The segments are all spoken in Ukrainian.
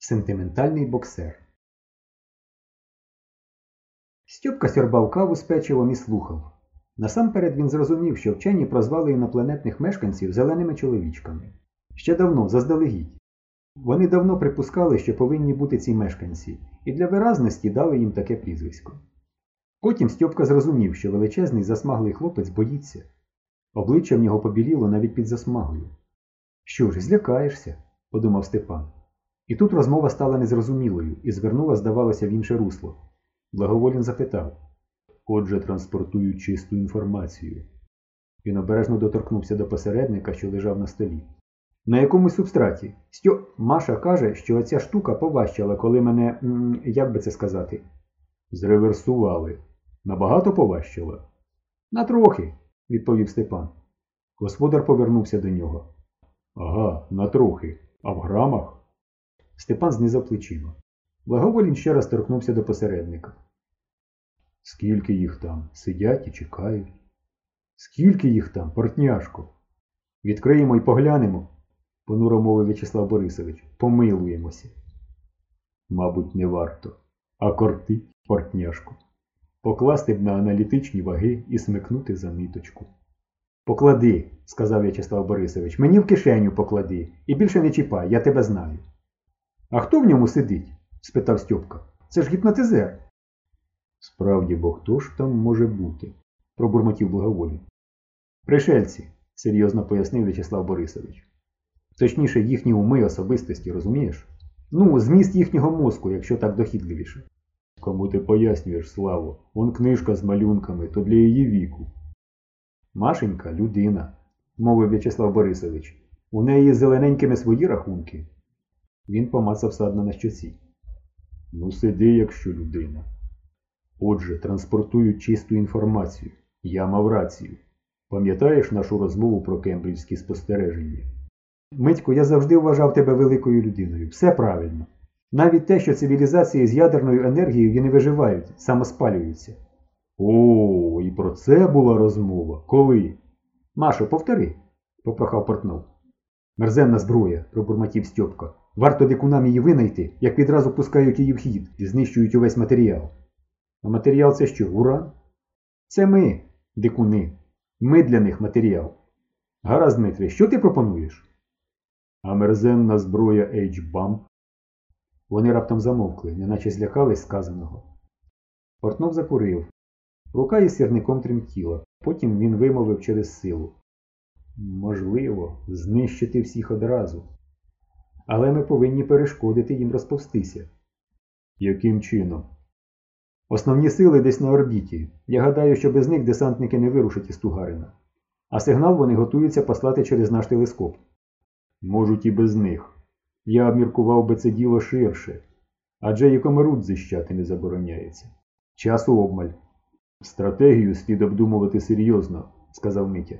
Сентиментальний боксер. Стьопка сьорбав каву з печивом і слухав. Насамперед він зрозумів, що вчені прозвали інопланетних мешканців зеленими чоловічками. Ще давно, заздалегідь. Вони давно припускали, що повинні бути ці мешканці, і для виразності дали їм таке прізвисько. Потім Стьопка зрозумів, що величезний засмаглий хлопець боїться. Обличчя в нього побіліло навіть під засмагою. Що ж, злякаєшся, подумав Степан. І тут розмова стала незрозумілою і звернула, здавалося, в інше русло. Благоволін запитав Отже, транспортують чисту інформацію. Він обережно доторкнувся до посередника, що лежав на столі. На якомусь субстраті. Стьо... Маша каже, що оця штука поважчала, коли мене. М як би це сказати? Зреверсували. Набагато поважчала? На трохи, відповів Степан. Господар повернувся до нього. Ага, на трохи. А в грамах? Степан знизав плечима. Благоволін ще раз торкнувся до посередника. Скільки їх там? Сидять і чекають. Скільки їх там, портняшко? Відкриємо і поглянемо, понуро мовив В'ячеслав Борисович. Помилуємося. Мабуть, не варто. А кортить, портняшку. Покласти б на аналітичні ваги і смикнути за ниточку. Поклади, сказав В'ячеслав Борисович, мені в кишеню поклади і більше не чіпай, я тебе знаю. А хто в ньому сидить? спитав Стьопка. Це ж гіпнотизер. Справді, бо хто ж там може бути? пробурмотів благоволі. Пришельці, серйозно пояснив В'ячеслав Борисович. Точніше, їхні уми особистості, розумієш? Ну, зміст їхнього мозку, якщо так дохідливіше. Кому ти пояснюєш, Славо? Он книжка з малюнками, то для її віку. Машенька людина, мовив В'ячеслав Борисович. У неї зелененькими свої рахунки. Він помацав садно на щоці. Ну, сиди, якщо людина. Отже, транспортують чисту інформацію. Я мав рацію. Пам'ятаєш нашу розмову про кембриджські спостереження? Митько, я завжди вважав тебе великою людиною. Все правильно. Навіть те, що цивілізації з ядерною енергією не виживають, самоспалюються. О, і про це була розмова. Коли? Машо, повтори, попрохав Портнов. Мерзенна зброя, пробурмотів Стьопка. Варто дикунам її винайти, як відразу пускають її в хід і знищують увесь матеріал. А матеріал це що, уран? Це ми, дикуни. Ми для них матеріал. Гаразд, Дмитре, що ти пропонуєш? А мерзенна зброя H-бамп? Вони раптом замовкли, неначе злякались сказаного. Портнов закурив. Рука із сірником тремтіла. Потім він вимовив через силу. Можливо, знищити всіх одразу. Але ми повинні перешкодити їм розповстися. Яким чином? Основні сили десь на орбіті. Я гадаю, що без них десантники не вирушать із Тугарина. А сигнал вони готуються послати через наш телескоп. Можуть і без них. Я обміркував би це діло ширше. Адже і комарут зищати не забороняється. Часу обмаль. Стратегію слід обдумувати серйозно, сказав Митя.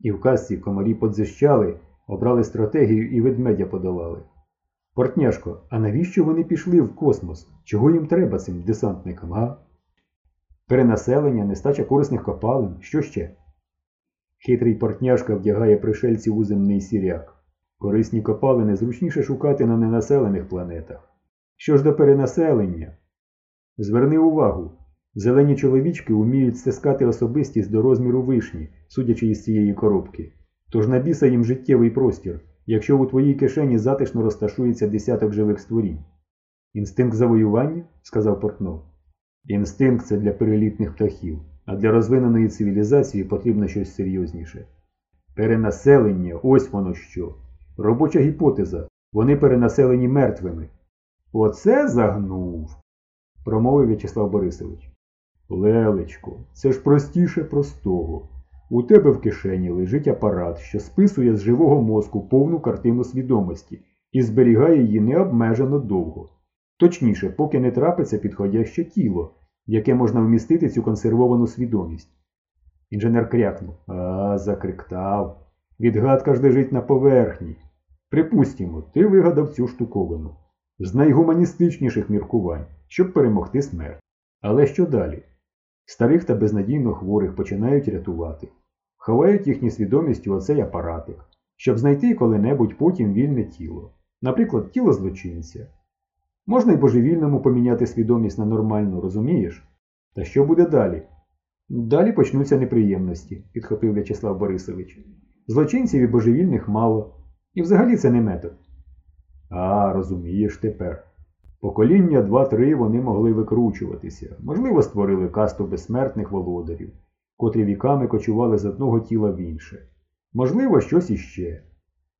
І в казці комарі подзищали, обрали стратегію і ведмедя подолали. Портняшко, а навіщо вони пішли в космос? Чого їм треба цим десантникам, га? Перенаселення, нестача корисних копалин, що ще? Хитрий портняшка вдягає пришельців у земний сіряк. Корисні копалини зручніше шукати на ненаселених планетах. Що ж до перенаселення? Зверни увагу, зелені чоловічки вміють стискати особистість до розміру вишні, судячи із цієї коробки. Тож на біса їм життєвий простір, якщо у твоїй кишені затишно розташується десяток живих створінь. Інстинкт завоювання? сказав Портнов. Інстинкт це для перелітних птахів, а для розвиненої цивілізації потрібно щось серйозніше. Перенаселення ось воно що. Робоча гіпотеза. Вони перенаселені мертвими. Оце загнув, промовив В'ячеслав Борисович. Лелечко, це ж простіше простого. У тебе в кишені лежить апарат, що списує з живого мозку повну картину свідомості і зберігає її необмежено довго. Точніше, поки не трапиться підходяще тіло, в яке можна вмістити цю консервовану свідомість. Інженер крякнув. А, закриктав. Відгадка ж лежить на поверхні. Припустімо, ти вигадав цю штуковину з найгуманістичніших міркувань, щоб перемогти смерть. Але що далі? Старих та безнадійно хворих починають рятувати, ховають їхні свідомість у оцей апаратик, щоб знайти коли-небудь потім вільне тіло. Наприклад, тіло злочинця. Можна й божевільному поміняти свідомість на нормальну, розумієш? Та що буде далі? Далі почнуться неприємності, підхопив В'ячеслав Борисович. Злочинців і божевільних мало. І взагалі це не метод. А, розумієш тепер. Покоління два-три вони могли викручуватися, можливо, створили касту безсмертних володарів, котрі віками кочували з одного тіла в інше. Можливо, щось іще.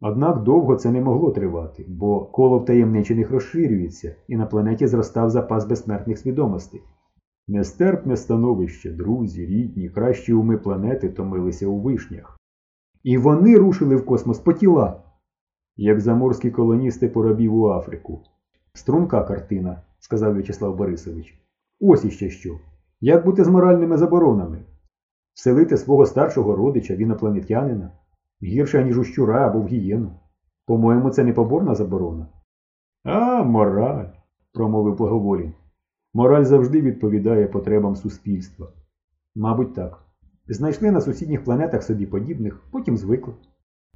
Однак довго це не могло тривати, бо коло втаємничених розширюється, і на планеті зростав запас безсмертних свідомостей. Нестерпне становище, друзі, рідні, кращі уми планети томилися у вишнях. І вони рушили в космос по тіла, як заморські колоністи порабів у Африку. Струнка картина, сказав В'ячеслав Борисович. Ось іще що. Як бути з моральними заборонами? Вселити свого старшого родича в інопланетянина? Гірше, ніж у щура або в гієну. По-моєму, це не поборна заборона. А, мораль, промовив Благоволін. Мораль завжди відповідає потребам суспільства. Мабуть, так. Знайшли на сусідніх планетах собі подібних, потім звикли.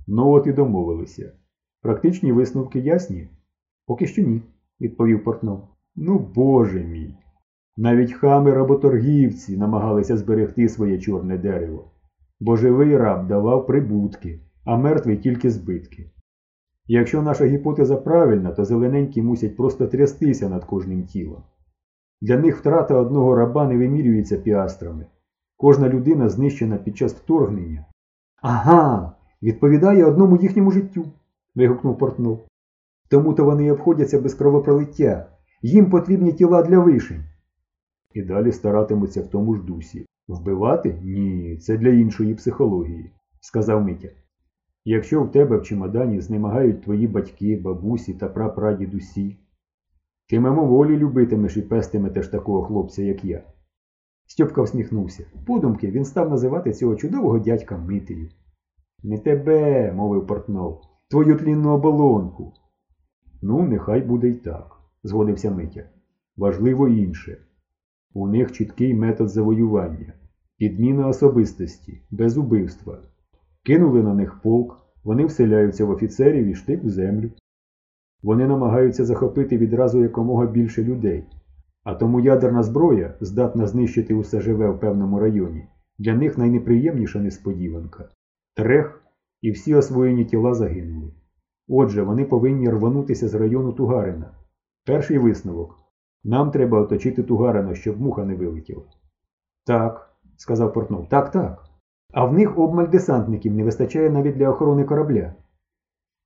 Ну от і домовилися. Практичні висновки ясні? Поки що ні, відповів Портнов. Ну, боже мій. Навіть хами работоргівці намагалися зберегти своє чорне дерево, бо живий раб давав прибутки, а мертвий тільки збитки. Якщо наша гіпотеза правильна, то зелененькі мусять просто трястися над кожним тілом. Для них втрата одного раба не вимірюється піастрами. Кожна людина знищена під час вторгнення. Ага, відповідає одному їхньому життю, вигукнув Портнов. Тому то вони обходяться без кровопролиття. Їм потрібні тіла для вишень. І далі старатимуться в тому ж дусі. Вбивати? Ні, це для іншої психології, сказав Митя. Якщо в тебе в чемодані знемагають твої батьки, бабусі та прапрадідусі, ти мимоволі любитимеш і пестиметеш такого хлопця, як я. Стьопка всміхнувся. Подумки він став називати цього чудового дядька Митею. Не тебе, мовив Портнов, твою тлінну оболонку. Ну, нехай буде й так, згодився Митя. Важливо інше. У них чіткий метод завоювання, підміна особистості, без убивства. Кинули на них полк, вони вселяються в офіцерів і штик в землю. Вони намагаються захопити відразу якомога більше людей, а тому ядерна зброя, здатна знищити усе живе в певному районі, для них найнеприємніша несподіванка. Трех і всі освоєні тіла загинули. Отже, вони повинні рванутися з району Тугарина. Перший висновок. Нам треба оточити Тугарина, щоб муха не вилетіла. Так, сказав Портнов. Так, так. А в них обмаль десантників не вистачає навіть для охорони корабля.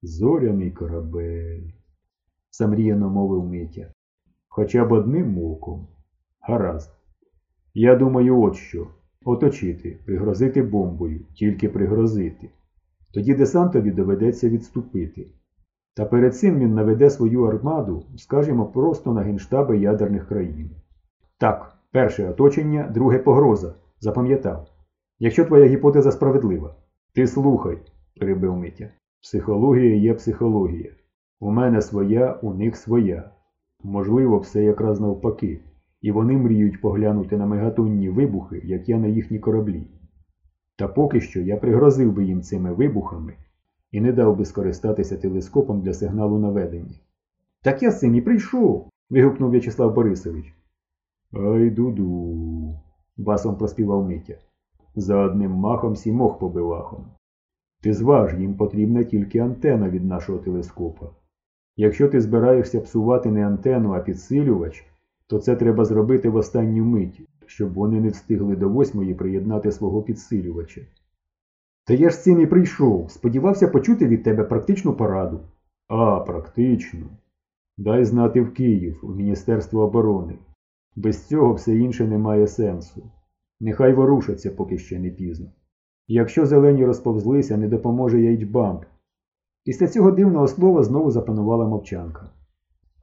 Зоряний корабель, замріяно мовив Митя. Хоча б одним оком. Гаразд. Я думаю, от що. Оточити, пригрозити бомбою, тільки пригрозити. Тоді десантові доведеться відступити. Та перед цим він наведе свою армаду, скажімо, просто на генштаби ядерних країн. Так, перше оточення, друге погроза. Запам'ятав. Якщо твоя гіпотеза справедлива. Ти слухай, перебив Митя. Психологія є психологія. У мене своя, у них своя. Можливо, все якраз навпаки, і вони мріють поглянути на мегатонні вибухи, як я на їхні кораблі. Та поки що я пригрозив би їм цими вибухами і не дав би скористатися телескопом для сигналу наведення. Так я цим і прийшов. вигукнув В'ячеслав Борисович. Ай дуду, басом проспівав Митя. За одним махом сімох побивахом. Ти зваж, їм потрібна тільки антена від нашого телескопа. Якщо ти збираєшся псувати не антенну, а підсилювач, то це треба зробити в останню мить, щоб вони не встигли до восьмої приєднати свого підсилювача. Та я ж цим і прийшов, сподівався почути від тебе практичну пораду. А, практично. Дай знати в Київ, в Міністерство оборони. Без цього все інше не має сенсу. Нехай ворушаться, поки ще не пізно. Якщо зелені розповзлися, не допоможе Яйчбамп. Після цього дивного слова знову запанувала мовчанка.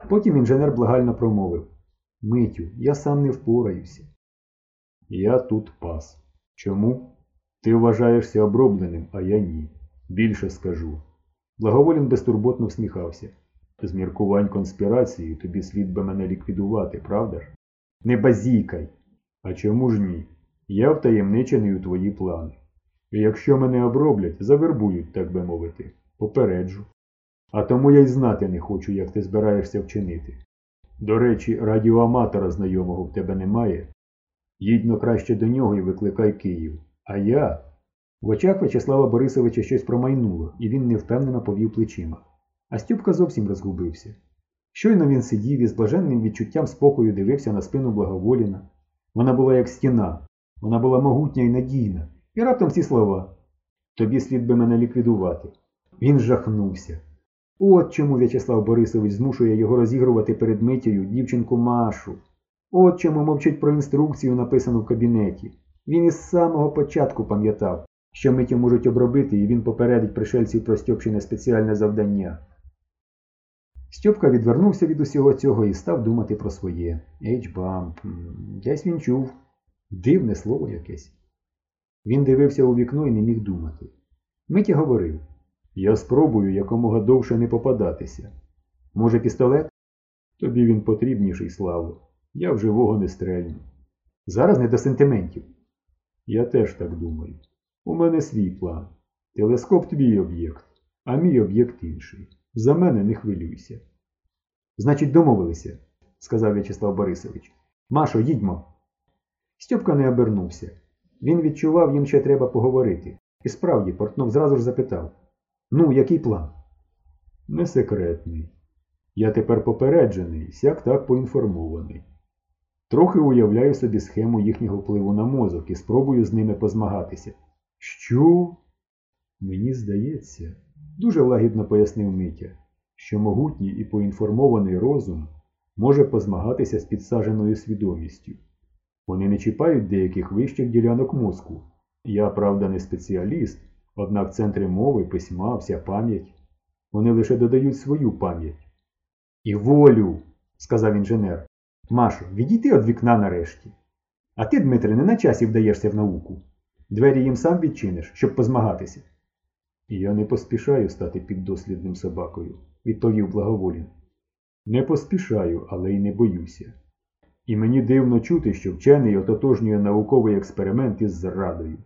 Потім інженер благально промовив Митю, я сам не впораюся. Я тут пас. Чому? Ти вважаєшся обробленим, а я ні. Більше скажу. Благоволін безтурботно всміхався. З міркувань конспірації тобі слід би мене ліквідувати, правда ж? Не базікай. А чому ж ні? Я втаємничений у твої плани. І якщо мене оброблять, завербують, так би мовити, попереджу. А тому я й знати не хочу, як ти збираєшся вчинити. До речі, радіоаматора знайомого в тебе немає. Їдь-но краще до нього і викликай Київ. А я. В очах В'ячеслава Борисовича щось промайнуло, і він невпевнено повів плечима. А Стюбка зовсім розгубився. Щойно він сидів і з блаженним відчуттям спокою дивився на спину Благоволіна. Вона була як стіна, вона була могутня і надійна, і раптом ці слова Тобі слід би мене ліквідувати. Він жахнувся. От чому В'ячеслав Борисович змушує його розігрувати перед миттєю дівчинку Машу. От чому мовчить про інструкцію, написану в кабінеті. Він із самого початку пам'ятав, що миттю можуть обробити, і він попередить пришельців про Стьопчине спеціальне завдання. Стьопка відвернувся від усього цього і став думати про своє. Ейчбамп. Десь він чув. Дивне слово якесь. Він дивився у вікно і не міг думати. Миті говорив Я спробую якомога довше не попадатися. Може, пістолет? Тобі він потрібніший, Славо. Я в живого не стрельну. Зараз не до сентиментів. Я теж так думаю. У мене свій план. Телескоп твій об'єкт, а мій об'єкт інший. За мене не хвилюйся. Значить, домовилися, сказав В'ячеслав Борисович. Машо, їдьмо. Стьопка не обернувся. Він відчував, їм ще треба поговорити. І справді, Портнов зразу ж запитав Ну, який план? Не секретний. Я тепер попереджений, сяк так поінформований. Трохи уявляю собі схему їхнього впливу на мозок і спробую з ними позмагатися. Що? Мені здається, дуже лагідно пояснив Митя, що могутній і поінформований розум може позмагатися з підсаженою свідомістю. Вони не чіпають деяких вищих ділянок мозку. Я, правда, не спеціаліст, однак центри мови, письма, вся пам'ять. Вони лише додають свою пам'ять. І волю, сказав інженер. Машо, відійти від вікна нарешті. А ти, Дмитре, не на часі вдаєшся в науку. Двері їм сам відчиниш, щоб позмагатися. Я не поспішаю стати піддослідним собакою, відповів благоволін. Не поспішаю, але й не боюся. І мені дивно чути, що вчений ототожнює науковий експеримент із зрадою.